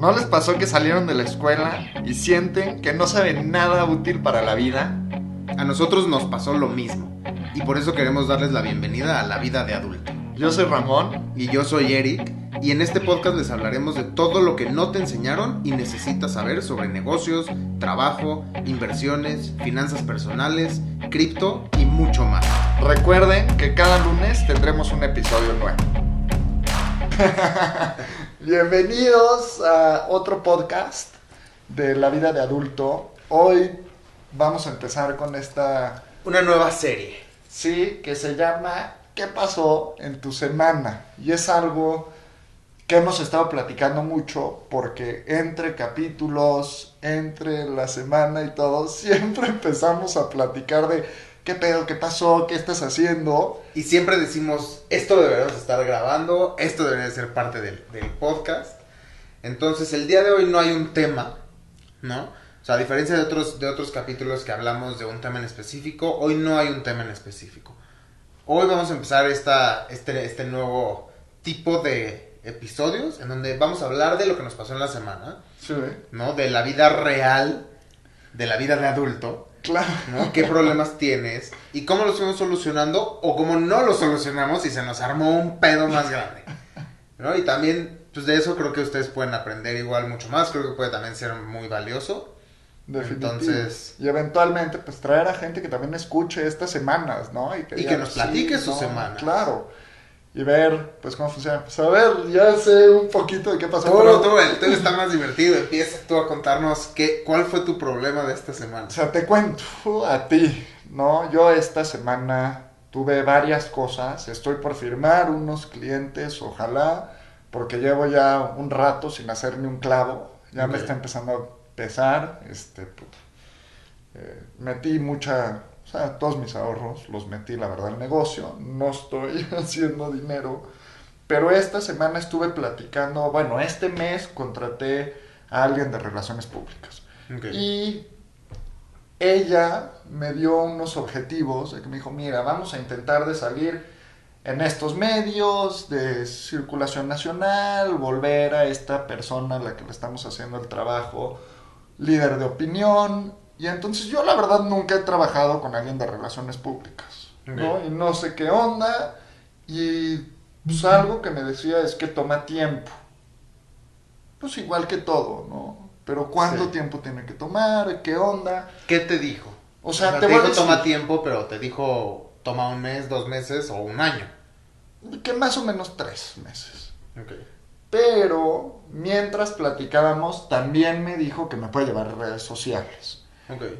¿No les pasó que salieron de la escuela y sienten que no saben nada útil para la vida? A nosotros nos pasó lo mismo y por eso queremos darles la bienvenida a la vida de adulto. Yo soy Ramón Y yo soy Eric y en este podcast les hablaremos de todo lo que no te enseñaron y necesitas saber sobre negocios, trabajo, inversiones, finanzas personales, cripto y mucho más. Recuerden que cada lunes tendremos un episodio nuevo. Bienvenidos a otro podcast de la vida de adulto. Hoy vamos a empezar con esta, Una nueva serie. sí, que se llama ¿Qué pasó en tu semana? Y es algo que hemos estado platicando mucho porque entre capítulos, entre la semana y todo, siempre empezamos a platicar de qué pedo, qué pasó, qué estás haciendo. Y siempre decimos, esto deberíamos estar grabando, esto debería ser parte del, del podcast. Entonces, el día de hoy no hay un tema, ¿no? O sea, a diferencia de otros, de otros capítulos que hablamos de un tema en específico, hoy no hay un tema en específico. Hoy vamos a empezar esta, este, este nuevo tipo de episodios en donde vamos a hablar de lo que nos pasó en la semana, Sí, ¿no? De la vida real, de la vida de adulto. Claro. ¿no? ¿Qué problemas tienes? ¿Y cómo los fuimos solucionando? O cómo no los solucionamos y se nos armó un pedo más grande. ¿no? Y también, pues de eso creo que ustedes pueden aprender igual mucho más. Creo que puede también ser muy valioso. Definitivo. Entonces- Y eventualmente, pues traer a gente que también escuche estas semanas, ¿no? Y que diga, nos platique su semana. Claro. Y ver, pues, cómo funciona. Pues, a ver, ya sé un poquito de qué pasó. Tú, pero- tú, el tuyo está más divertido. Empieza tú a contarnos qué, cuál fue tu problema de esta semana. O sea, te cuento a ti, ¿no? Yo esta semana tuve varias cosas. Estoy por firmar unos clientes, ojalá, porque llevo ya un rato sin hacer ni un clavo. Ya me está empezando a pesar. Este, puta. Eh, metí mucha, o sea, todos mis ahorros los metí, la verdad, al negocio. No estoy haciendo dinero. Pero esta semana estuve platicando, bueno, este mes contraté a alguien de relaciones públicas. Y ella me dio unos objetivos de que me dijo, mira, vamos a intentar de salir en estos medios de circulación nacional, volver a esta persona a la que le estamos haciendo el trabajo, líder de opinión. Y entonces yo la verdad nunca he trabajado con alguien de relaciones públicas, ¿no? Y no sé qué onda. Y pues algo que me decía es que toma tiempo. Pues igual que todo, ¿no? Pero ¿cuánto Sí. tiempo tiene que tomar? ¿Qué onda? ¿Qué te dijo? O sea, te te voy a dijo decir- toma tiempo, pero te dijo toma un mes, dos meses o un año. Que más o menos tres meses. Ok. Pero mientras platicábamos, también me dijo que me puede llevar a redes sociales.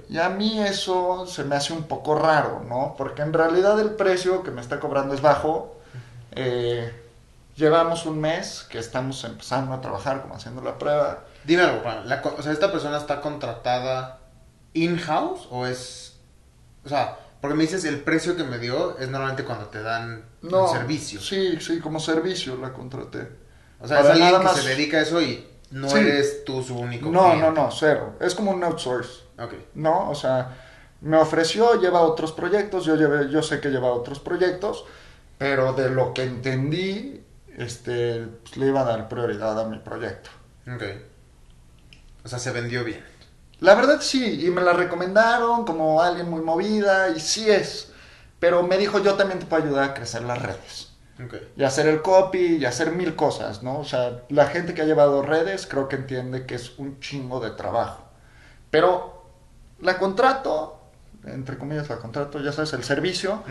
Y a mí eso se me hace un poco raro, ¿no? Porque en realidad el precio que me está cobrando es bajo. Eh, llevamos un mes que estamos empezando a trabajar, como haciendo la prueba. Dime algo, Juan. La o sea, ¿esta persona está contratada in-house o es... O sea, porque me dices el precio que me dio es normalmente cuando te dan No, un servicio. Sí, sí, como servicio la contraté. O sea, es alguien que más- se dedica a eso y no Sí. eres tú su único No, no, cliente. no, cero. Es como un outsource. Ok. ¿no? O sea, me ofreció, lleva otros proyectos, yo, llevé, yo sé que lleva otros proyectos, pero de lo que entendí, este, pues, le iba a dar prioridad a mi proyecto. Ok. O sea, se vendió bien. La verdad sí, y me la recomendaron como alguien muy movida, y sí es, pero me dijo, yo también te puedo ayudar a crecer las redes. Y hacer el copy y hacer mil cosas, ¿no? O sea, la gente que ha llevado redes creo que entiende que es un chingo de trabajo. Pero la contrato, entre comillas la contrato, ya sabes, el servicio,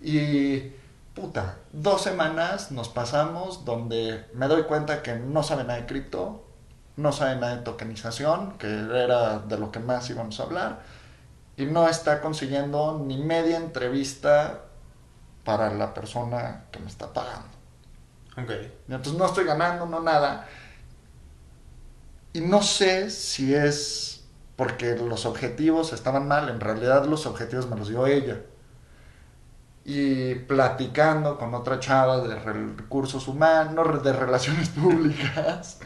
y puta, dos semanas nos pasamos donde me doy cuenta que no sabe nada de cripto, no sabe nada de tokenización, que era de lo que más íbamos a hablar, y no está consiguiendo ni media entrevista para la persona que me está pagando. Ok. Y Entonces no estoy ganando, no nada. Y no sé si es porque los objetivos estaban mal, en realidad los objetivos me los dio ella. Y platicando con otra chava de recursos humanos, de relaciones públicas,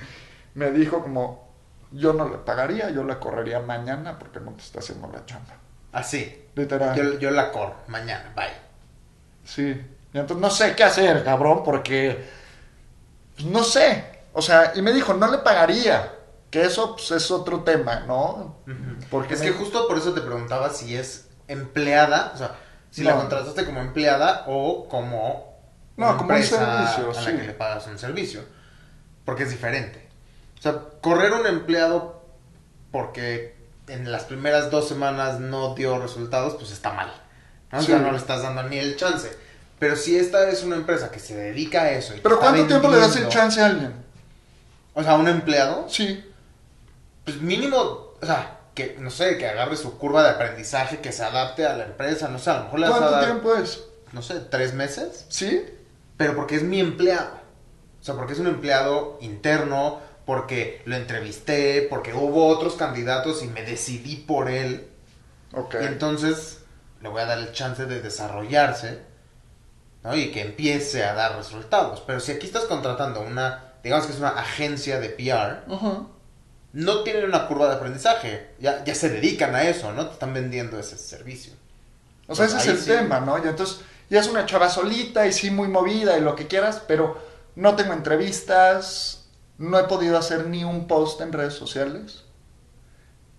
me dijo como, yo no le pagaría, yo la correría mañana porque no te está haciendo la chamba. Así. Literal. Yo, yo la corro mañana. Bye. Sí. Y entonces no sé qué hacer, cabrón, porque pues, no sé. O sea, y me dijo, no le pagaría. Que eso pues, es otro tema, ¿no? Porque es me- que justo por eso te preguntaba si es empleada, o sea, si la contrataste como empleada o como No, una como un servicio, a la sí. que le pagas un servicio. Porque es diferente. O sea, correr un empleado porque en las primeras dos semanas no dio resultados, pues está mal. ¿No? O sea, no le estás dando ni el chance. Pero si esta es una empresa que se dedica a eso. y Pero ¿cuánto tiempo le das el chance a alguien? O sea, a un empleado, Sí. pues mínimo, o sea, que no sé, que agarre su curva de aprendizaje, que se adapte a la empresa, no sé, a lo mejor le vas a ¿Cuánto dar, tiempo es? no sé, tres meses, ¿Sí? pero porque es mi empleado. O sea, porque es un empleado interno, porque lo entrevisté, porque hubo otros candidatos y me decidí por él. Ok. Y entonces le voy a dar el chance de desarrollarse, ¿no? Y que empiece a dar resultados. Pero si aquí estás contratando una, digamos que es una agencia de PR, Ajá. no tienen una curva de aprendizaje. Ya, ya se dedican a eso, ¿no? Te están vendiendo ese servicio. O sea, ese Ahí es el sí. tema, ¿no? Y entonces, ya es una chava solita y sí muy movida y lo que quieras, pero no tengo entrevistas, no he podido hacer ni un post en redes sociales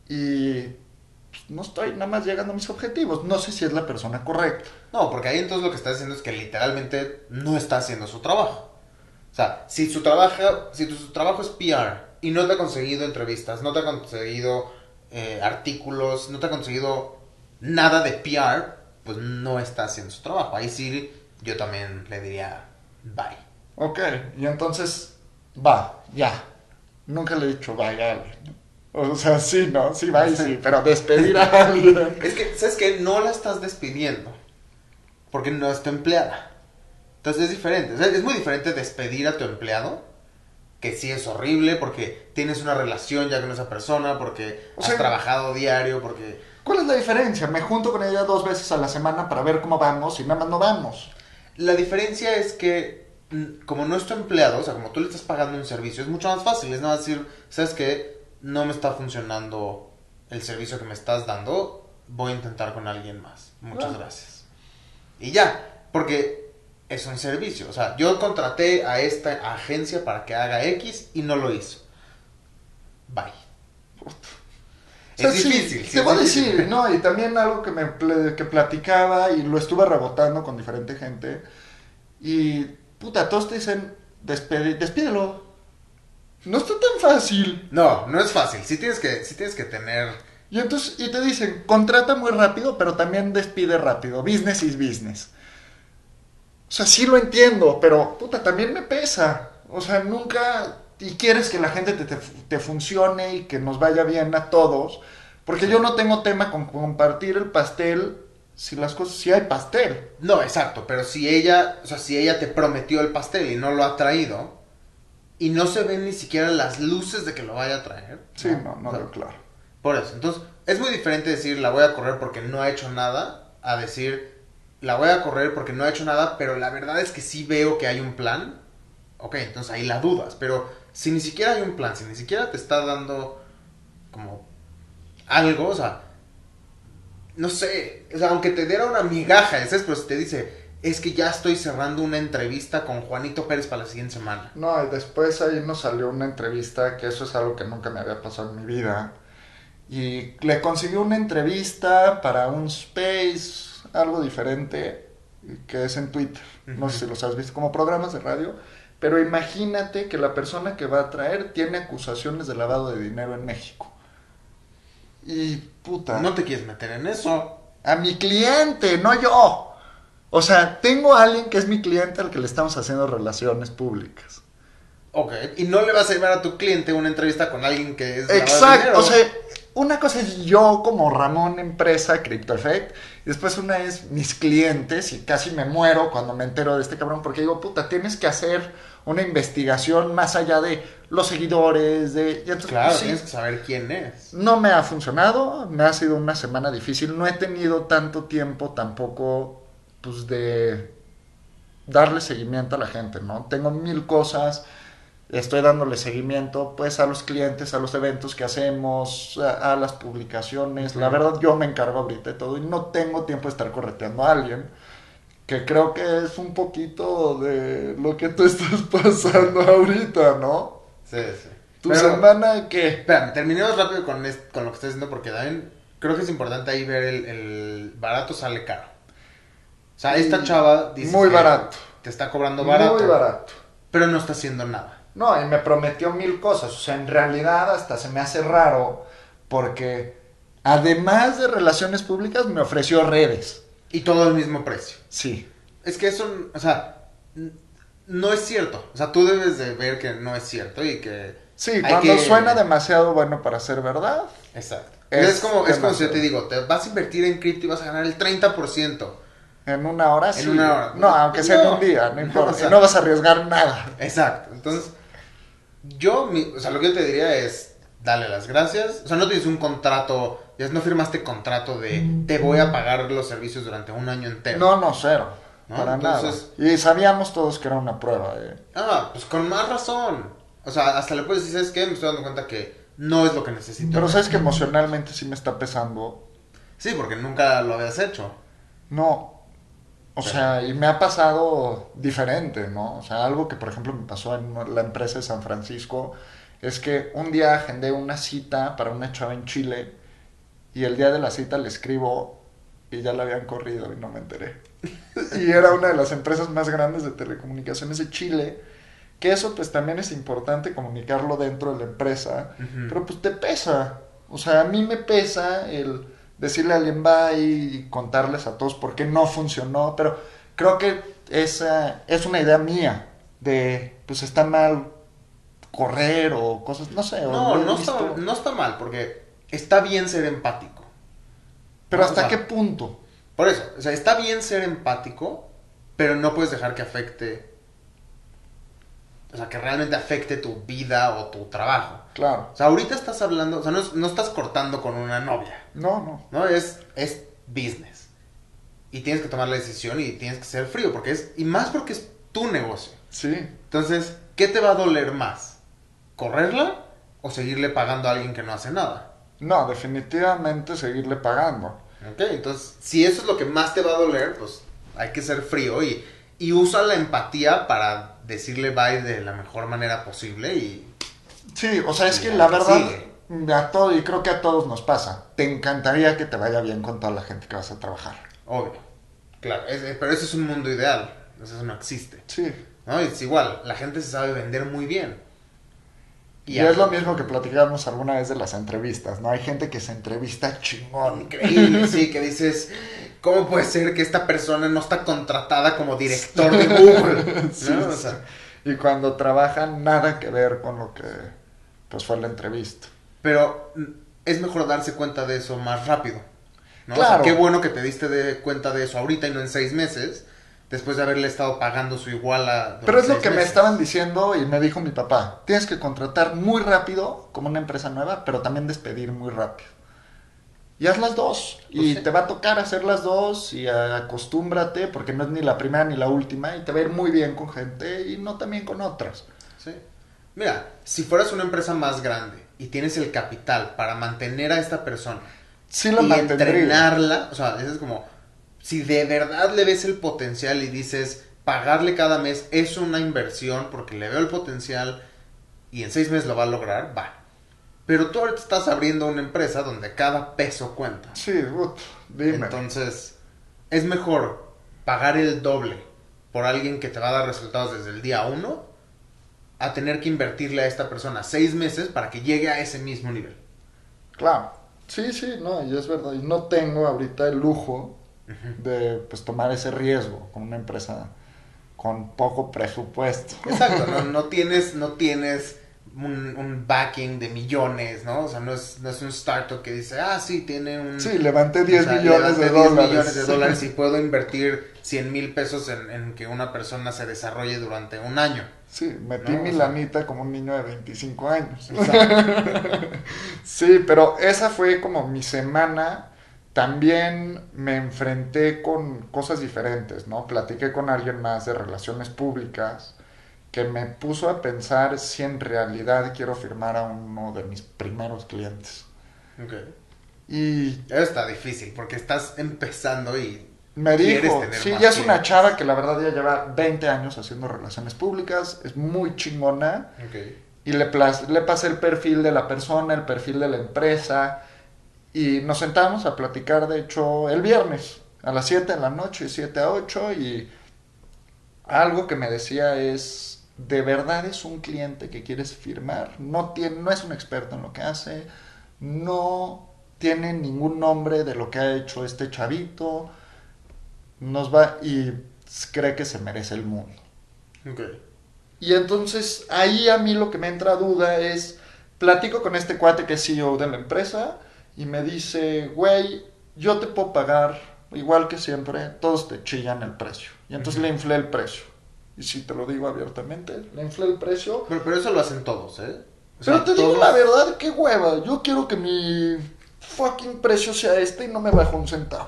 y pues, no estoy nada más llegando a mis objetivos. No sé si es la persona correcta. No, porque ahí entonces lo que está haciendo es que literalmente no está haciendo su trabajo. O sea, si su trabajo, si tu, su trabajo es PR y no te ha conseguido entrevistas, no te ha conseguido eh, artículos, no te ha conseguido nada de PR, pues no está haciendo su trabajo. Ahí sí yo también le diría bye. Ok, y entonces, va, ya. Nunca le he dicho bye a alguien. O sea, sí, ¿no? Sí, bye, sí, pero despedir a alguien. Es que, ¿sabes qué? No la estás despidiendo. Porque no es tu empleada. Entonces es diferente. O sea, es muy diferente despedir a tu empleado. Que sí es horrible porque tienes una relación ya con esa persona, porque O has sea- trabajado diario, porque... ¿Cuál es la diferencia? Me junto con ella dos veces a la semana para ver cómo vamos y nada más no vamos. La diferencia es que, mm, como no es tu empleado, o sea, como tú le estás pagando un servicio, es mucho más fácil. Es nada más decir, ¿sabes qué? No me está funcionando el servicio que me estás dando, voy a intentar con alguien más. Muchas gracias. Y ya, porque es un servicio. O sea, yo contraté a esta agencia para que haga X y no lo hizo. Bye. O sea, es sí, difícil. sí te es voy a decir, ¿no? Y también algo que me que platicaba y lo estuve rebotando con diferente gente. Y, puta, todos te dicen, "Despede- despídelo. No está tan fácil. No, no es fácil. Sí tienes que, sí tienes que tener... Y entonces, y te dicen, contrata muy rápido, pero también despide rápido. Business is business. O sea, sí lo entiendo, pero, puta, también me pesa. O sea, nunca... Y quieres que la gente te, te, te funcione y que nos vaya bien a todos. Porque yo no tengo tema con compartir el pastel si las cosas... Si hay pastel. No, exacto, pero si ella, o sea, si ella te prometió el pastel y no lo ha traído y no se ven ni siquiera las luces de que lo vaya a traer. Sí, no, no O sea, veo claro. Por eso, entonces es muy diferente decir la voy a correr porque no ha hecho nada a decir la voy a correr porque no ha hecho nada, pero la verdad es que sí veo que hay un plan. Ok, entonces ahí la dudas, pero si ni siquiera hay un plan, si ni siquiera te está dando como algo, o sea, no sé, o sea, aunque te diera una migaja, ¿sabes? Pero si te dice, es que ya estoy cerrando una entrevista con Juanito Pérez para la siguiente semana. No, y después ahí nos salió una entrevista, que eso es algo que nunca me había pasado en mi vida. Y le consiguió una entrevista para un space, algo diferente, que es en Twitter. No sé si los has visto como programas de radio. Pero imagínate que la persona que va a traer tiene acusaciones de lavado de dinero en México. Y puta. No te quieres meter en eso. A mi cliente, no yo. O sea, tengo a alguien que es mi cliente al que le estamos haciendo relaciones públicas. Ok, y no le vas a llevar a tu cliente una entrevista con alguien que es Exacto, o sea, una cosa es yo como Ramón empresa Crypto Effect, y después una es mis clientes y casi me muero cuando me entero de este cabrón porque digo, puta, tienes que hacer una investigación más allá de los seguidores, de... y entonces, Claro, sí, tienes que saber quién es. no me ha funcionado, me ha sido una semana difícil, no he tenido tanto tiempo tampoco, pues de darle seguimiento a la gente, ¿no? Tengo mil cosas, estoy dándole seguimiento, pues, a los clientes, a los eventos que hacemos, a, a las publicaciones, la verdad yo me encargo ahorita de todo y no tengo tiempo de estar correteando a alguien, que creo que es un poquito de lo que tú estás pasando ahorita, ¿no? Sí, sí. ¿Tu Pero- semana qué? Espérame, terminemos rápido con, con lo que estás diciendo porque también creo que es importante ahí ver el, el barato sale caro. O sea, esta chava dice muy barato. te está cobrando barato, Muy barato. pero no está haciendo nada. No, y me prometió mil cosas. O sea, en realidad hasta se me hace raro porque además de relaciones públicas me ofreció redes. Y todo al mismo precio. Sí. Es que eso, o sea, no es cierto. O sea, tú debes de ver que no es cierto y que... Sí, cuando que- suena demasiado bueno para ser verdad. Exacto. Es Es, como, es como si yo te digo, te vas a invertir en cripto y vas a ganar el 30%. En una hora En sí. una hora. No, aunque sea en un día, no No, importa. o sea- Y no vas a arriesgar nada. Exacto. Entonces, yo, mi- o sea, lo que yo te diría es, dale las gracias. O sea, no tienes un contrato, ya no firmaste contrato de te voy a pagar los servicios durante un año entero. No, no, cero. ¿No? Para Entonces- nada. Y sabíamos todos que era una prueba. eh. Ah, pues con más razón. O sea, hasta le puedes decir, ¿sabes qué? Me estoy dando cuenta que no es lo que necesito. Pero sabes que emocionalmente sí me está pesando. Sí, porque nunca lo habías hecho. No. O sea, y me ha pasado diferente, ¿no? O sea, algo que por ejemplo me pasó en la empresa de San Francisco es que un día agendé una cita para una chava en Chile y el día de la cita le escribo y ya la habían corrido y no me enteré. y era una de las empresas más grandes de telecomunicaciones de Chile, que eso pues también es importante comunicarlo dentro de la empresa, pero pues te pesa. O sea, a mí me pesa el decirle a alguien bye y contarles a todos por qué no funcionó, pero creo que esa es una idea mía de pues está mal correr o cosas, no sé. No, no está, no está mal, porque está bien ser empático. Pero o hasta sea, qué punto? Por eso, o sea, está bien ser empático, pero no puedes dejar que afecte, o sea, que realmente afecte tu vida o tu trabajo. Claro. O sea, ahorita estás hablando, o sea, no, es- no estás cortando con una novia, No, no. ¿no? Es, es business. Y tienes que tomar la decisión y tienes que ser frío, porque es, y más porque es tu negocio. Sí. Entonces, ¿qué te va a doler más? ¿Correrla o seguirle pagando a alguien que no hace nada? No, definitivamente seguirle pagando. Ok, entonces, si eso es lo que más te va a doler, pues hay que ser frío y, y usa la empatía para decirle bye de la mejor manera posible y... Sí, o sea, es que la verdad, sigue. a todo, y creo que a todos nos pasa, te encantaría que te vaya bien con toda la gente que vas a trabajar. Obvio. Claro, es- pero ese es un mundo ideal. Eso no existe. Sí. ¿no? Es igual, la gente se sabe vender muy bien. Y, es lo mismo que platicábamos alguna vez de las entrevistas, ¿no? Hay gente que se entrevista chingón. Increíble, sí, que dices, ¿cómo puede ser que esta persona no está contratada como director de Google? ¿no? Sí, O sí. sea, Y cuando trabajan, nada que ver con lo que pues fue la entrevista. pero mm, es mejor darse cuenta de eso más rápido. ¿no? O sea, Claro. qué bueno que te diste de cuenta de eso ahorita y no en seis meses, después de haberle estado pagando su iguala. Pero es lo que me estaban diciendo y me dijo mi papá. Tienes que contratar muy rápido como una empresa nueva, pero también despedir muy rápido. Y haz las dos. Y Pues sí. te va a tocar hacer las dos y acostúmbrate porque no es ni la primera ni la última y te va a ir muy bien con gente y no también con otras. Sí. Mira, si fueras una empresa más grande y tienes el capital para mantener a esta persona Sí la y mantendría. entrenarla, o sea, es como, si de verdad le ves el potencial y dices, pagarle cada mes es una inversión porque le veo el potencial y en seis meses lo va a lograr, va. Pero tú ahorita estás abriendo una empresa donde cada peso cuenta. Sí, dime. Entonces, es mejor pagar el doble por alguien que te va a dar resultados desde el día uno a tener que invertirle a esta persona seis meses para que llegue a ese mismo nivel. Claro. Sí, sí, no, y es verdad. Y no tengo ahorita el lujo de pues tomar ese riesgo con una empresa con poco presupuesto. Exacto, no, no tienes, no tienes un, un backing de millones, ¿no? O sea, no es, no es un startup que dice, ah, sí, tiene un... Sí, levanté 10 o sea, millones de levanté 10 dólares. millones de dólares y puedo invertir 100 mil pesos en, en que una persona se desarrolle durante un año. Sí, metí No, mi o sea- lanita como un niño de 25 años. Sí, pero esa fue como mi semana. También me enfrenté con cosas diferentes, ¿no? Platiqué con alguien más de relaciones públicas que me puso a pensar si en realidad quiero firmar a uno de mis primeros clientes. Ok. Y está difícil porque estás empezando y me dijo, sí, ya es una clientes". chava que la verdad ya lleva 20 años haciendo relaciones públicas, es muy chingona. Ok. y le, le pasé el perfil de la persona, el perfil de la empresa y nos sentamos a platicar, de hecho, el viernes a las 7 de la noche, 7 a 8 y algo que me decía es, ¿de verdad es un cliente que quieres firmar? No, tiene, no es un experto en lo que hace, no tiene ningún nombre de lo que ha hecho este chavito, nos va y cree que se merece el mundo. Y entonces ahí a mí lo que me entra duda es, platico con este cuate que es CEO de la empresa y me dice, güey, yo te puedo pagar igual que siempre, todos te chillan el precio. Y entonces le inflé el precio. Y si te lo digo abiertamente, le inflé el precio. Pero, pero eso lo hacen todos, ¿eh? O Pero te digo la verdad, qué hueva. Yo quiero que mi fucking precio sea este y no me bajo un centavo.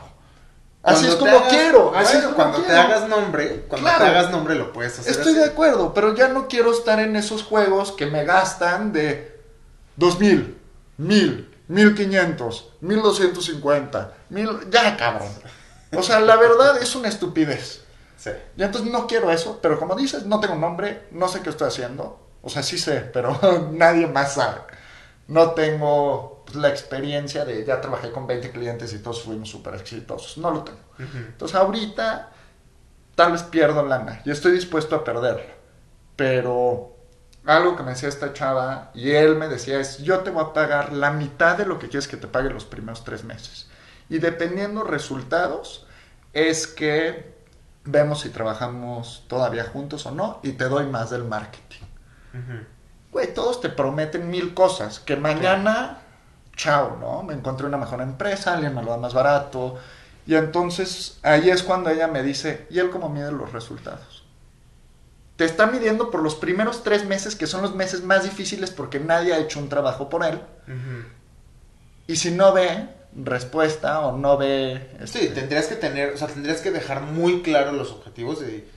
Así Cuando es como hagas- quiero. Así es como cuando te hagas nombre, cuando Claro. te hagas nombre lo puedes hacer Estoy así. de acuerdo, pero ya no quiero estar en esos juegos que me gastan de 2000, 1000, 1500, 1250, 1000, ya cabrón. O sea, la verdad es una estupidez. Sí. Y entonces no quiero eso, pero como dices, no tengo nombre, no sé qué estoy haciendo. O sea, sí sé, pero nadie más sabe. No tengo pues, la experiencia de ya trabajé con 20 clientes y todos fuimos súper exitosos. No lo tengo. Ujú. Entonces ahorita tal vez pierdo lana y estoy dispuesto a perderla. Pero algo que me decía esta chava y él me decía es, yo te voy a pagar la mitad de lo que quieres que te pague los primeros tres meses. Y dependiendo resultados, es que vemos si trabajamos todavía juntos o no y te doy más del marketing. Güey, todos te prometen mil cosas. Que mañana, chao, ¿no? Me encontré una mejor empresa, alguien me lo da más barato. Y entonces ahí es cuando ella me dice, ¿y él cómo mide los resultados? Te está midiendo por los primeros tres meses, que son los meses más difíciles porque nadie ha hecho un trabajo por él. Y si no ve respuesta o no ve... este, Sí, tendrías que tener, o sea, tendrías que dejar muy claro los objetivos y,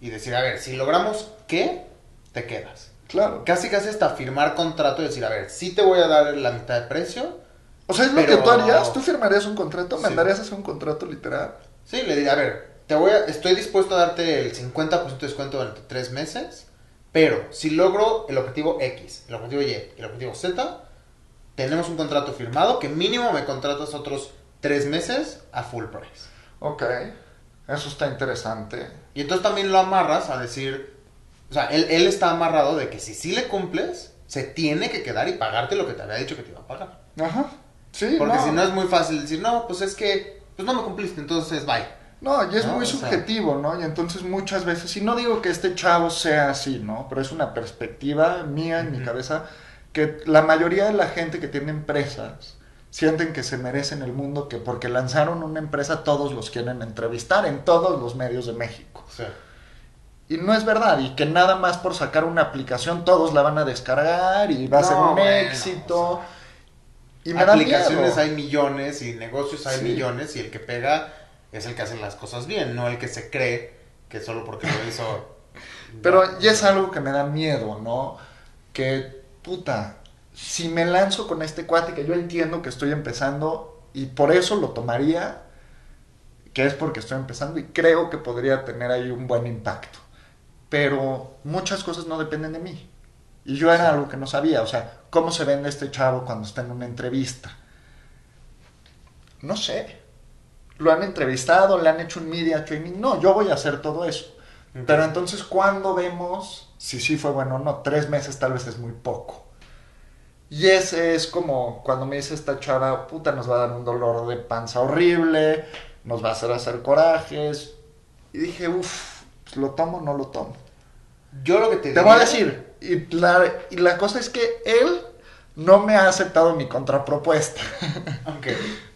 y decir, a ver, si logramos qué, te quedas. Claro. Casi casi hasta firmar contrato y decir, a ver, sí te voy a dar la mitad de precio. O sea, es lo que tú harías. ¿Tú firmarías un contrato? Sí. ¿Mandarías a hacer un contrato literal? Sí, le diré, a ver, te voy a, estoy dispuesto a darte el 50% de descuento durante tres meses, pero si logro el objetivo X, el objetivo Y y el objetivo Z, tenemos un contrato firmado que mínimo me contratas otros tres meses a full price. Ok. Eso está interesante. Y entonces también lo amarras a decir, o sea, él, él está amarrado de que si sí le cumples, se tiene que quedar y pagarte lo que te había dicho que te iba a pagar. Ajá. Sí, Porque si no es muy fácil decir, no, pues es que, pues no me cumpliste, entonces bye. No, y es ¿no? muy O sea- subjetivo, ¿no? Y entonces muchas veces, y no digo que este chavo sea así, ¿no? Pero es una perspectiva mía en mi Ujú. cabeza, que la mayoría de la gente que tiene empresas sienten que se merecen el mundo, que porque lanzaron una empresa todos los quieren entrevistar en todos los medios de México. Y no es verdad, y que nada más por sacar una aplicación todos la van a descargar y va a No, ser un bueno, éxito. o sea, y me da aplicaciones miedo. hay millones y negocios hay Sí. millones y el que pega es el que hace las cosas bien, no el que se cree que solo porque lo hizo. Pero ya es algo que me da miedo, ¿no? Que, puta, si me lanzo con este cuate que yo entiendo que estoy empezando y por eso lo tomaría, que es porque estoy empezando y creo que podría tener ahí un buen impacto. Pero muchas cosas no dependen de mí. Y yo era algo que no sabía, o sea, ¿cómo se vende este chavo cuando está en una entrevista? No sé. Lo han entrevistado, le han hecho un media training. No, yo voy a hacer todo eso. Pero entonces, ¿cuándo vemos si sí fue bueno o no? Tres meses tal vez es muy poco. Y ese es como cuando me dice esta chava, puta, nos va a dar un dolor de panza horrible, nos va a hacer hacer corajes. Y dije, uff, ¿lo tomo o no lo tomo? Yo lo que te Te voy a decir, y la, y la cosa es que él no me ha aceptado mi contrapropuesta. Ok.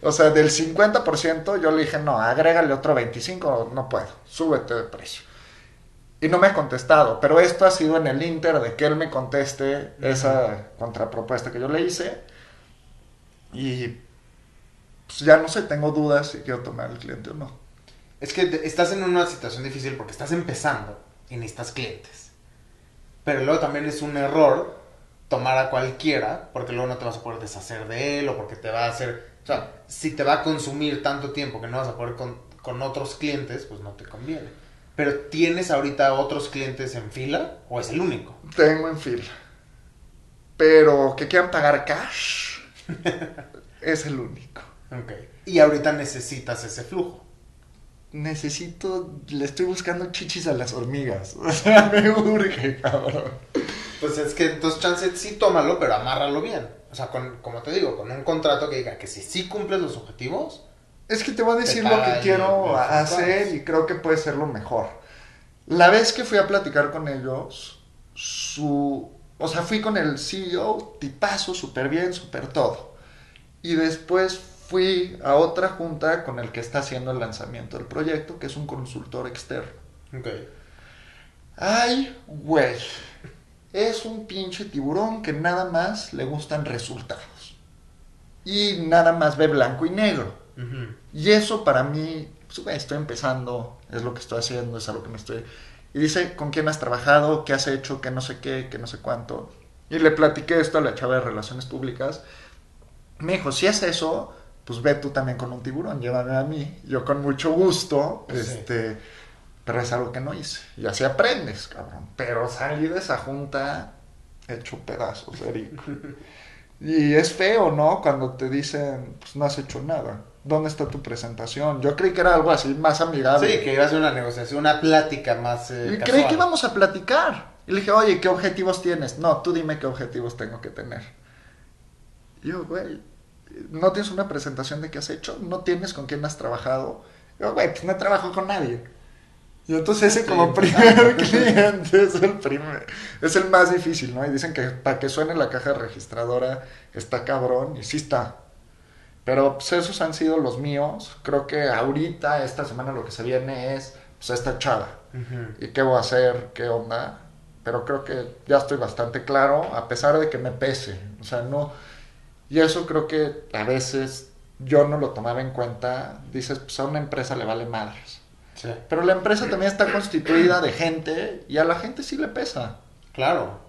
O sea, del 50% yo le dije, no, agrégale otro 25, no puedo, súbete de precio. Y no me ha contestado, pero esto ha sido en el inter de que él me conteste esa contrapropuesta que yo le hice. Y pues ya no sé, tengo dudas si quiero tomar el cliente o no. Es que te- estás en una situación difícil porque estás empezando y necesitas clientes. Pero luego también es un error tomar a cualquiera porque luego no te vas a poder deshacer de él o porque te va a hacer... O sea, si te va a consumir tanto tiempo que no vas a poder con, con otros clientes, pues no te conviene. Pero ¿tienes ahorita otros clientes en fila o es el único? Tengo en fila. Pero que quieran pagar cash es el único. Ok. Y ahorita necesitas ese flujo. Necesito, le estoy buscando chichis a las hormigas. O sea, me urge, cabrón. Pues es que entonces chance sí tómalo, pero amárralo bien. O sea, con, como te digo, con un contrato que diga que si sí cumples los objetivos, Es que te voy a decir lo que quiero hacer y creo que puede ser lo mejor. La vez que fui a platicar con ellos, su... O sea, fui con el CEO, tipazo, súper bien, súper todo. Y después fui a otra junta con el que está haciendo el lanzamiento del proyecto, que es un consultor externo. ok. Ay, güey. Es un pinche tiburón que nada más le gustan resultados. Y nada más ve blanco y negro. Y eso para mí, pues, güey, estoy empezando, es lo que estoy haciendo, es a lo que me estoy... Y dice, ¿con quién has trabajado? ¿Qué has hecho? ¿Qué no sé qué? ¿Qué no sé cuánto? Y le platiqué esto a la chava de Relaciones Públicas. Me dijo, si es eso, pues ve tú también con un tiburón, llévame a mí. Yo con mucho gusto, Sí. este... Pero es algo que no hice. Y así aprendes, cabrón. Pero salí de esa junta hecho pedazos, Eric. Y es feo, ¿no? Cuando te dicen, pues no has hecho nada. ¿Dónde está tu presentación? Yo creí que era algo así más amigable. Sí, que iba a ser una negociación, una plática más. eh, Y creí que íbamos a platicar. Y le dije, oye, ¿qué objetivos tienes? No, tú dime qué objetivos tengo que tener. Y yo, güey, ¿no tienes una presentación de qué has hecho? ¿No tienes con quién has trabajado? Y yo, güey, pues no trabajo con nadie. Y entonces ese como Sí. primer cliente es el primer, es el más difícil, ¿no? Y dicen que para que suene la caja registradora está cabrón, y sí está. Pero pues esos han sido los míos. Creo que ahorita, esta semana, lo que se viene es pues, esta chava. ¿Y qué voy a hacer? ¿Qué onda? Pero creo que ya estoy bastante claro, a pesar de que me pese. O sea, no... Y eso creo que a veces yo no lo tomaba en cuenta. Dices, pues a una empresa le vale madres. Sí. Pero la empresa también está constituida de gente y a la gente sí le pesa. Claro.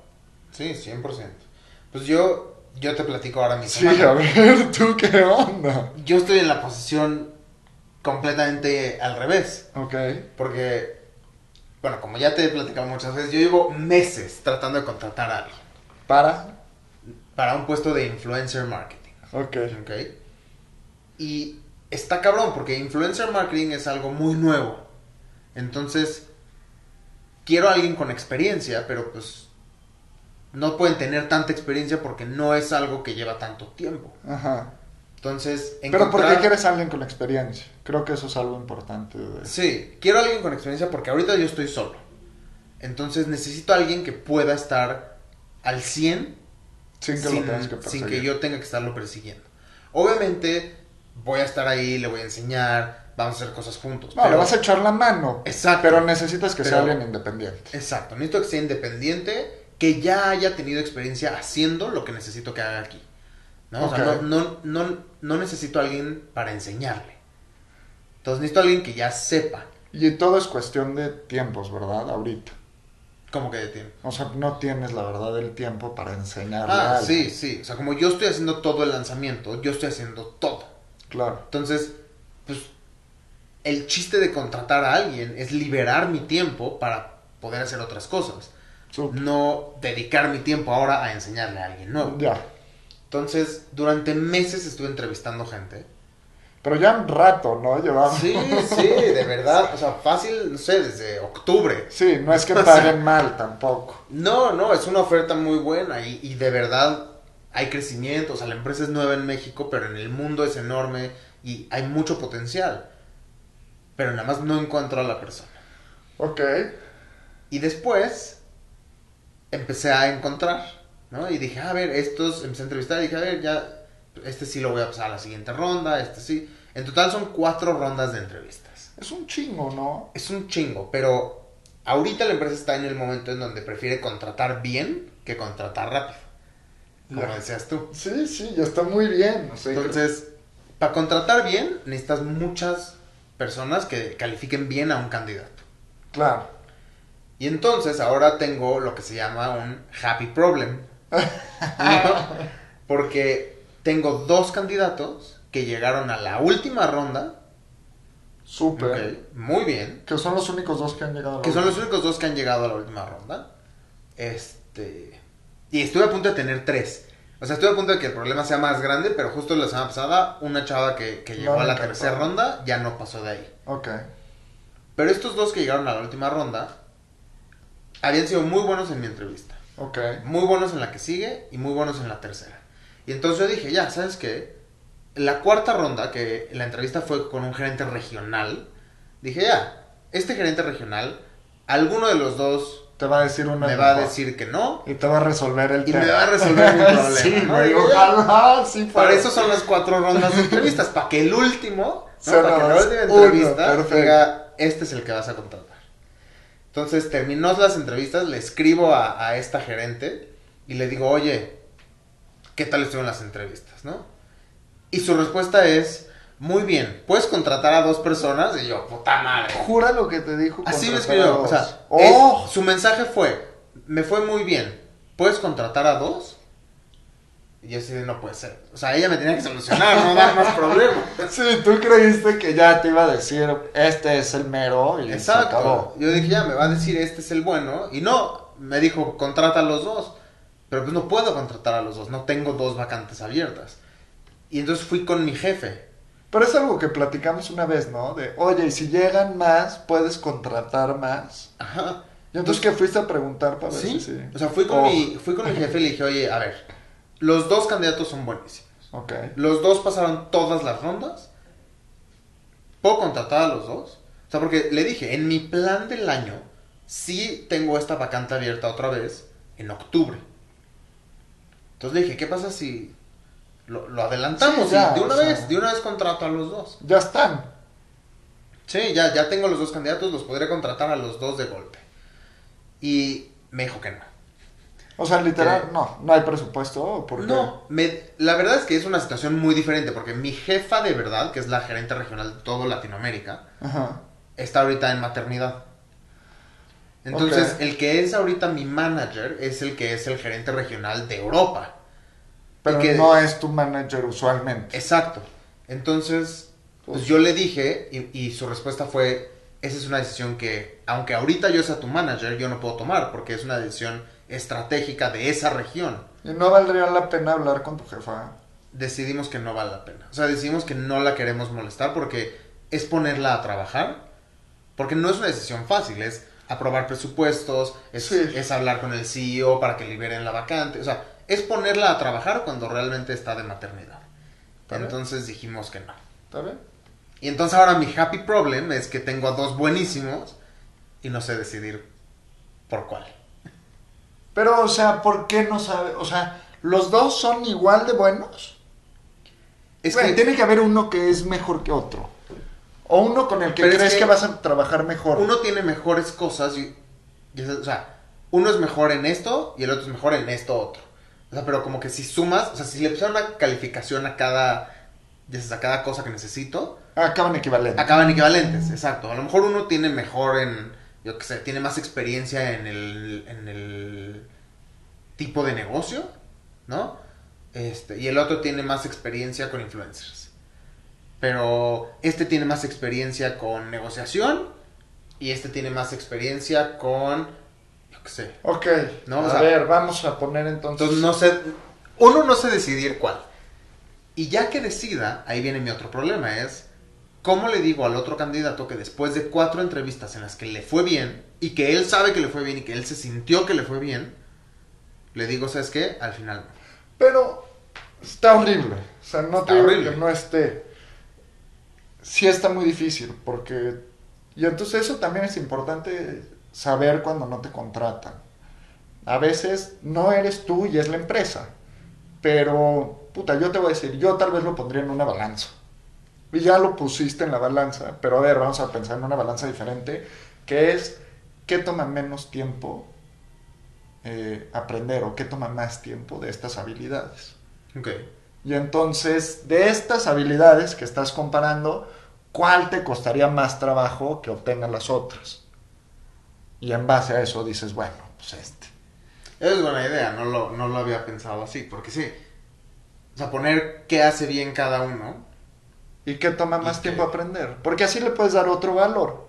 Sí, 100%. Pues yo, yo te platico ahora mi Sí, a ver, tú qué onda. Yo estoy en la posición completamente al revés. Ok. Porque, bueno, como ya te he platicado muchas veces, yo llevo meses tratando de contratar a alguien Para. para un puesto de influencer marketing. Ok. ¿Ok? Y está cabrón porque influencer marketing es algo muy nuevo. Entonces, quiero a alguien con experiencia, pero pues no pueden tener tanta experiencia porque no es algo que lleva tanto tiempo. Ajá. Entonces, Pero ¿por qué quieres a alguien con experiencia? Creo que eso es algo importante. de- Sí, quiero a alguien con experiencia porque ahorita yo estoy solo. Entonces necesito a alguien que pueda estar al 100 Sin que sin, lo tengas que sin que yo tenga que estarlo persiguiendo. Obviamente voy a estar ahí, le voy a enseñar, vamos a hacer cosas juntos. No, pero- le vas a echar la mano. Exacto. Pero necesitas que sea alguien independiente. Exacto, necesito que sea independiente, que ya haya tenido experiencia haciendo lo que necesito que haga aquí. ¿no? O sea, Ok. no, no, no, no necesito a alguien para enseñarle. Entonces necesito a alguien que ya sepa Y todo es cuestión de tiempos, ¿verdad? Ahorita. cómo que tiene. O sea, no tienes la verdad el tiempo para enseñarle a Ah, alguien. sí, sí. O sea, como yo estoy haciendo todo el lanzamiento, yo estoy haciendo todo. Claro. Entonces, pues, el chiste de contratar a alguien es liberar mi tiempo para poder hacer otras cosas. No dedicar mi tiempo ahora a enseñarle a alguien nuevo. Ya. Entonces, durante meses estuve entrevistando gente. Pero ya un rato, ¿no? Llevamos. Sí, sí, de verdad. O sea, fácil, no sé, desde octubre. Sí, no es que O sea- paguen mal tampoco. No, no, es una oferta muy buena y, y de verdad hay crecimiento. O sea, la empresa es nueva en México, pero en el mundo es enorme y hay mucho potencial. Pero nada más no encuentro a la persona. Ok. Y después empecé a encontrar, ¿no? Y dije, a ver, estos, empecé a entrevistar y dije, a ver, ya, este sí lo voy a pasar a la siguiente ronda, este sí. En total son cuatro rondas de entrevistas. Es un chingo, ¿no? Es un chingo, pero ahorita la empresa está en el momento en donde prefiere contratar bien que contratar rápido. Como Ya. decías tú. Sí, sí, ya está muy bien. O sea, Entonces, para contratar bien, necesitas muchas personas que califiquen bien a un candidato. Claro. Y entonces ahora tengo lo que se llama un happy problem. ¿no? Porque tengo dos candidatos que llegaron a la última ronda. Súper. ok, muy bien. Que son los únicos dos que han llegado a la Que son los última. únicos dos que han llegado a la última ronda. Este. Y estuve a punto de tener tres. O sea, estuve a punto de que el problema sea más grande, pero justo la semana pasada, una chava que, que llegó No, a la tercera ronda ya no pasó de ahí. Ok. Pero estos dos que llegaron a la última ronda habían sido muy buenos en mi entrevista. Ok. Muy buenos en la que sigue y muy buenos en la tercera. Y entonces yo dije, ya, ¿sabes qué? La cuarta ronda, que la entrevista fue con un gerente regional, dije, ya, este gerente regional, alguno de los dos Te va a decir una. me va a decir que no. Y te va a resolver el Y tema. me va a resolver mi problema, sí, ¿no? güey. Ojalá, sí, Para eso son las cuatro rondas de entrevistas, para que el último, ¿no? Para que la última uno, entrevista perfecto. diga, este es el que vas a contratar. Entonces terminó las entrevistas, le escribo a, a esta gerente y le digo, oye, ¿qué tal estuvieron las entrevistas, no? Y su respuesta es, muy bien, ¿puedes contratar a dos personas? Y yo, puta madre. Jura lo que te dijo. Así me escribió, o sea, ¡Oh! su mensaje fue, me fue muy bien, ¿puedes contratar a dos? Y yo así de, no puede ser. O sea, ella me tenía que solucionar, no dar más problemas. Sí, tú creíste que ya te iba a decir, este es el mero y se Exacto. acabó. Yo dije, ya, me va a decir, este es el bueno. Y no, me dijo, contrata a los dos. Pero pues no puedo contratar a los dos, no tengo dos vacantes abiertas. Y entonces fui con mi jefe. Pero es algo que platicamos una vez, ¿no? De, oye, y si llegan más, puedes contratar más. Ajá. Y entonces que fuiste a preguntar para ver ¿Sí? si sí. O sea, fui con, Oh, mi, fui con mi jefe y le dije, oye, a ver, los dos candidatos son buenísimos. Ok. Los dos pasaron todas las rondas. ¿Puedo contratar a los dos? O sea, porque le dije, en mi plan del año, sí tengo esta vacante abierta otra vez en octubre. Entonces le dije, ¿qué pasa si lo, lo adelantamos? Sí, ya, y de una sea. vez, de una vez contrato a los dos. Ya están. Sí, ya, ya tengo los dos candidatos, los podré contratar a los dos de golpe. Y me dijo que no. O sea, literal, no, no hay presupuesto. Porque... No, me, la verdad es que es una situación muy diferente porque mi jefa de verdad, que es la gerente regional de todo Latinoamérica, Ajá. está ahorita en maternidad. Entonces, el que es ahorita mi manager es el que es el gerente regional de Europa. Pero que- no es tu manager usualmente. Exacto. Entonces, pues yo le dije y, y su respuesta fue, esa es una decisión que, aunque ahorita yo sea tu manager, yo no puedo tomar porque es una decisión estratégica de esa región. Y no valdría la pena hablar con tu jefa. Decidimos que no vale la pena. O sea, decidimos que no la queremos molestar porque es ponerla a trabajar. Porque no es una decisión fácil, es aprobar presupuestos, es, Sí. es hablar con el CEO para que liberen la vacante. O sea, es ponerla a trabajar cuando realmente está de maternidad. Está. Entonces dijimos que no. ¿Está bien? Y entonces ahora mi happy problem es que tengo a dos buenísimos y no sé decidir por cuál. Pero, o sea, ¿por qué no sabe? O sea, ¿los dos son igual de buenos? Es que tiene que haber uno que es mejor que otro. O uno con el que Pero es crees que... que vas a trabajar mejor. uno tiene mejores cosas y, o sea, uno es mejor en esto y el otro es mejor en esto otro. O sea, pero como que si sumas, o sea, si le pusieran una calificación a cada, ya sabes, a cada cosa que necesito, Acaban equivalentes. acaban equivalentes, exacto. A lo mejor uno tiene mejor en, yo qué sé, tiene más experiencia en el, en el tipo de negocio, ¿no? Este, y el otro tiene más experiencia con influencers. Pero este tiene más experiencia con negociación y este tiene más experiencia con, yo qué sé. Ok. No, o a sea- ver, vamos a poner entonces... Entonces no sé, uno no sé decidir cuál. Y ya que decida, ahí viene mi otro problema, es cómo le digo al otro candidato que después de cuatro entrevistas en las que le fue bien y que él sabe que le fue bien y que él se sintió que le fue bien, le digo, ¿sabes qué? Al final. Pero está horrible. O sea, no Está te digo horrible. que no esté. Sí está muy difícil porque... Y entonces eso también es importante saber cuando no te contratan. A veces no eres tú y es la empresa. Pero, puta, yo te voy a decir, yo tal vez lo pondría en una balanza. Y ya lo pusiste en la balanza, pero a ver, vamos a pensar en una balanza diferente, que es, ¿qué toma menos tiempo eh, aprender o qué toma más tiempo de estas habilidades? Ok. Y entonces, de estas habilidades que estás comparando, ¿cuál te costaría más trabajo que obtengan las otras? Y en base a eso dices, bueno, pues este. Es buena idea, no lo, no lo había pensado así, porque sí. O sea, poner qué hace bien cada uno. ¿Y qué toma más ¿Y tiempo aprender? Porque así le puedes dar otro valor.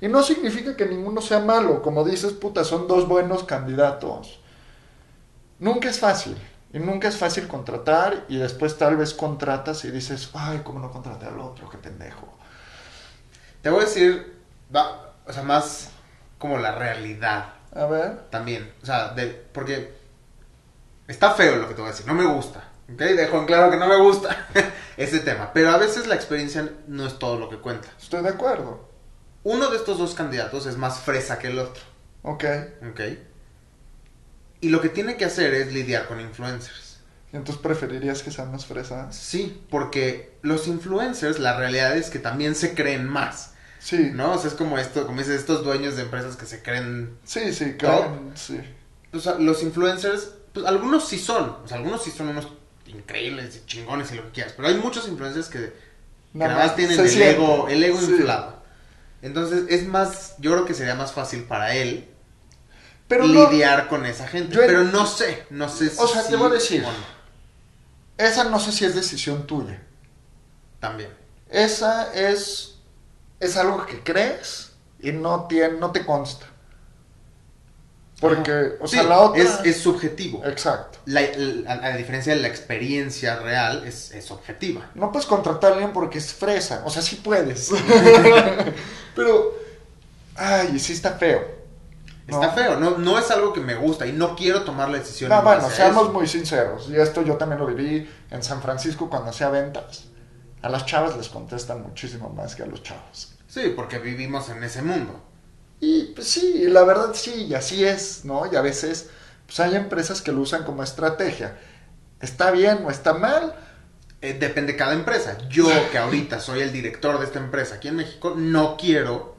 Y no significa que ninguno sea malo. Como dices, puta, son dos buenos candidatos. nunca es fácil. Y nunca es fácil contratar y después tal vez contratas y dices, ay, ¿cómo no contraté al otro? Qué pendejo. Te voy a decir, va, o sea, más como la realidad A ver. también. O sea, de, porque está feo lo que te voy a decir, no me gusta. ¿Ok? Dejo en claro que no me gusta ese tema. Pero a veces la experiencia no es todo lo que cuenta. Estoy de acuerdo. Uno de estos dos candidatos es más fresa que el otro. Ok. ¿Ok? Y lo que tiene que hacer es lidiar con influencers. Entonces preferirías que sean más fresas. Sí, porque los influencers, la realidad es que también se creen más. Sí. ¿No? O sea, es como esto, como dices, estos dueños de empresas que se creen. Sí, sí, claro. Sí. O sea, los influencers, pues algunos sí son. O sea, algunos sí son unos increíbles y chingones y lo que quieras. Pero hay muchos influencers que, que nada más tienen el siente. ego, el ego Sí. inflado. Entonces, es más, yo creo que sería más fácil para él Pero no- lidiar con esa gente. Yo- pero no sé, no sé si. O sea, te voy a decir. no. esa no sé si es decisión tuya. También. Esa es, es algo que crees y no, tiene, no te consta. Porque, o Sí, sea, la otra... es, es subjetivo. Exacto. La- la- a, a diferencia de la experiencia real, es, es objetiva. No puedes contratar a alguien porque es fresa. O sea, sí puedes. Pero, ay, sí está feo. ¿no? Está feo, no, no es algo que me gusta y no quiero tomar la decisión. No, en bueno, seamos eso. muy sinceros. Y esto yo también lo viví en San Francisco cuando hacía ventas. A las chavas les contestan muchísimo más que a los chavos. Sí, porque vivimos en ese mundo. Y pues sí, la verdad sí, y así es, ¿no? Y a veces pues hay empresas que lo usan como estrategia. ¿Está bien o está mal? Eh, depende de cada empresa. Yo, que ahorita soy el director de esta empresa aquí en México, no quiero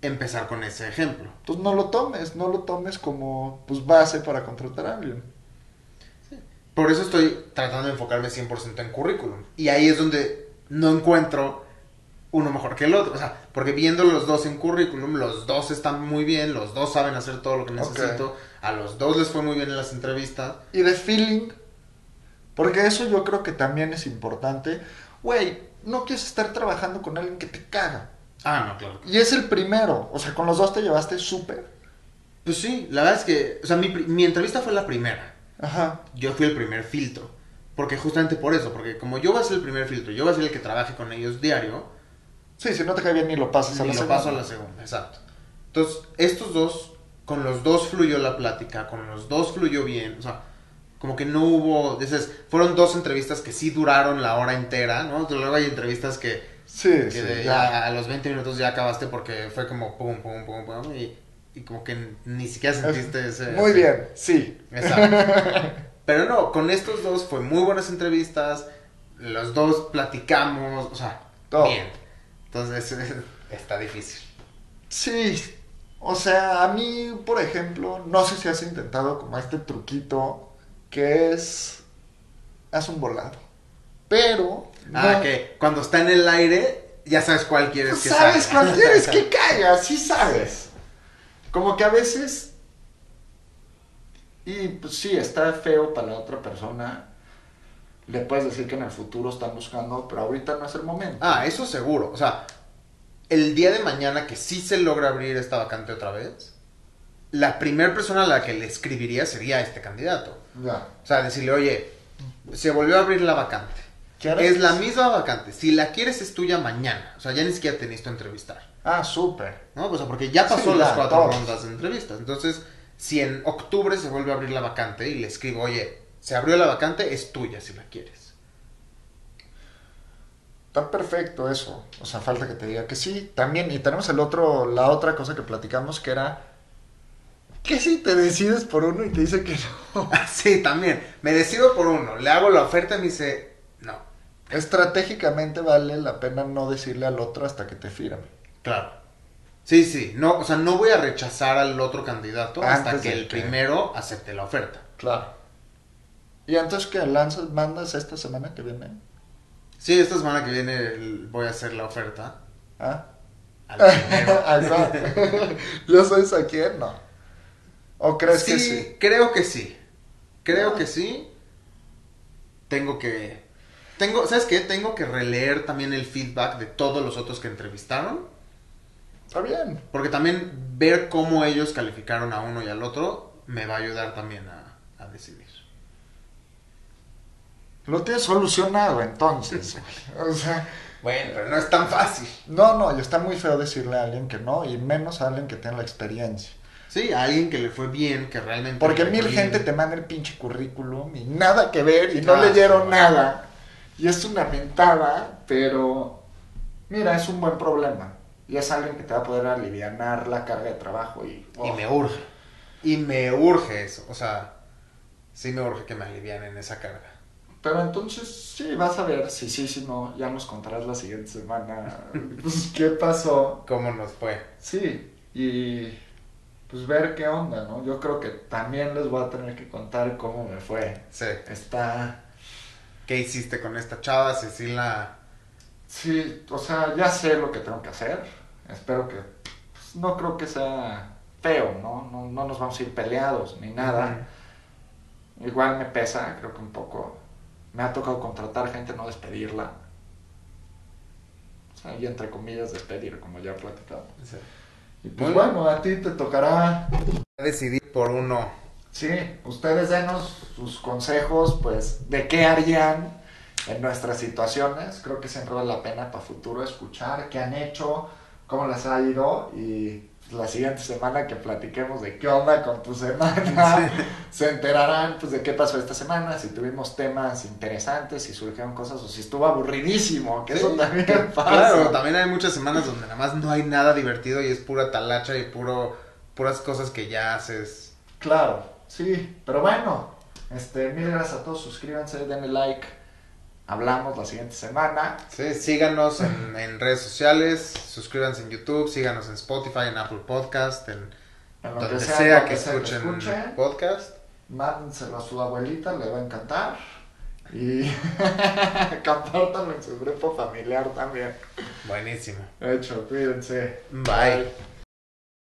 empezar con ese ejemplo. Pues no lo tomes, no lo tomes como pues base para contratar a alguien. Por eso estoy tratando de enfocarme 100% en currículum. Y ahí es donde no encuentro uno mejor que el otro. O sea, porque viendo los dos en currículum, los dos están muy bien, los dos saben hacer todo lo que necesito, a los dos les fue muy bien en las entrevistas. Y de feeling, porque eso yo creo que también es importante. Güey, no quieres estar trabajando con alguien que te caga. Ah, no, claro. Y es el primero, o sea, con los dos te llevaste súper. Pues sí, la verdad es que, o sea, mi, mi entrevista fue la primera. Ajá. Yo fui el primer filtro. Porque justamente por eso, porque como yo voy a ser el primer filtro, yo voy a ser el que trabaje con ellos diario, Sí, si no te cae bien ni lo pasas a y la lo segunda. paso a la segunda, exacto. Entonces, estos dos, con los dos fluyó la plática, con los dos fluyó bien, o sea, como que no hubo, dices, fueron dos entrevistas que sí duraron la hora entera, ¿no? Luego hay entrevistas que, Sí, que sí, de- ya. ya a los 20 minutos ya acabaste porque fue como pum, pum, pum, pum, y, y como que ni siquiera sentiste ese... Muy ese- bien, sí. Exacto. Pero no, con estos dos fue muy buenas entrevistas. Los dos platicamos, o sea, Todo. bien. Entonces está difícil. Sí, o sea, a mí, por ejemplo, no sé si has intentado como este truquito que es, haz un volado. Pero, Ah, no- que cuando está en el aire, ya sabes cuál quieres que sabes salga. cuál quieres que caiga, sí sabes. Como que a veces, y pues sí, está feo para la otra persona. Le puedes decir que en el futuro están buscando, pero ahorita no es el momento. Ah, eso seguro. O sea, el día de mañana que sí se logra abrir esta vacante otra vez, la primera persona a la que le escribiría sería este candidato. Ya. O sea, decirle, oye, se volvió a abrir la vacante. ¿Quieres? Es la misma vacante. Si la quieres es tuya mañana. O sea, ya ni siquiera te necesito entrevistar. Ah, súper. ¿No? O sea, porque ya pasó Sí, las ya, cuatro todos. rondas de entrevistas. Entonces, si en octubre se vuelve a abrir la vacante y le escribo, oye, se abrió la vacante, es tuya si la quieres. Está perfecto eso. O sea, falta que te diga que sí. También, y tenemos el otro, la otra cosa que platicamos que era. ¿Qué si te decides por uno y te dice que no? sí, también. Me decido por uno, le hago la oferta y me dice, no. Estratégicamente vale la pena no decirle al otro hasta que te firme. Claro. Sí, sí. No, o sea, no voy a rechazar al otro candidato hasta que el que- primero acepte la oferta. Claro. ¿Y entonces que lanzas, mandas esta semana que viene? Sí, esta semana que viene voy a hacer la oferta ¿Ah? al primero. Al cual. ¿Ya sabes a quién? No. ¿O crees que sí? Creo que sí. Creo Ah. que sí. Tengo que. Tengo, ¿Sabes qué? Tengo que releer también el feedback de todos los otros que entrevistaron. Está bien. Porque también ver cómo ellos calificaron a uno y al otro me va a ayudar también a, a decidir. Lo tienes solucionado entonces. o sea, Bueno, pero no es tan fácil. no, no, y está muy feo decirle a alguien que no, y menos a alguien que tiene la experiencia. Sí, a alguien que le fue bien, que realmente... Porque mil gente te manda el pinche currículum y nada que ver y no Ah, leyeron sí. nada. Y es una mentada, pero mira, es un buen problema. Y es alguien que te va a poder aliviar la carga de trabajo y... Y oh, me urge. Y me urge eso. O sea, sí me urge que me alivian en esa carga. Pero entonces sí, vas a ver si sí, si no, ya nos contarás la siguiente semana. pues, ¿qué pasó? ¿Cómo nos fue? Sí, y pues ver qué onda, ¿no? Yo creo que también les voy a tener que contar cómo me fue. Sí. Está... ¿Qué hiciste con esta chava, Cecilia? Sí, o sea, ya sé lo que tengo que hacer. Espero que... pues, no creo que sea feo, ¿no? ¿no? No nos vamos a ir peleados ni nada. Igual me pesa, creo que un poco. Me ha tocado contratar gente, no despedirla. O sea, y entre comillas despedir, como ya he platicado. Sí. Y pues bueno, a ti te tocará Decidir por uno. Sí, ustedes denos sus consejos, pues, de qué harían en nuestras situaciones. Creo que siempre vale la pena para futuro escuchar qué han hecho, cómo les ha ido y la siguiente semana que platiquemos de qué onda con tu semana, se enterarán pues de qué pasó esta semana, si tuvimos temas interesantes, si surgieron cosas o si estuvo aburridísimo, que eso también que- pasa. Claro, también hay muchas semanas donde nada más no hay nada divertido y es pura talacha y puro puras cosas que ya haces. Claro, sí, pero bueno, este, mil gracias a todos, suscríbanse, denle like, hablamos la siguiente semana. Sí, síganos en, en redes sociales, suscríbanse en YouTube, síganos en Spotify, en Apple Podcast, en donde sea, que que escuchen escuche. podcast. Mándenselo a su abuelita, le va a encantar. Y compártanlo en su grupo familiar también. Buenísimo. De hecho, cuídense. Bye.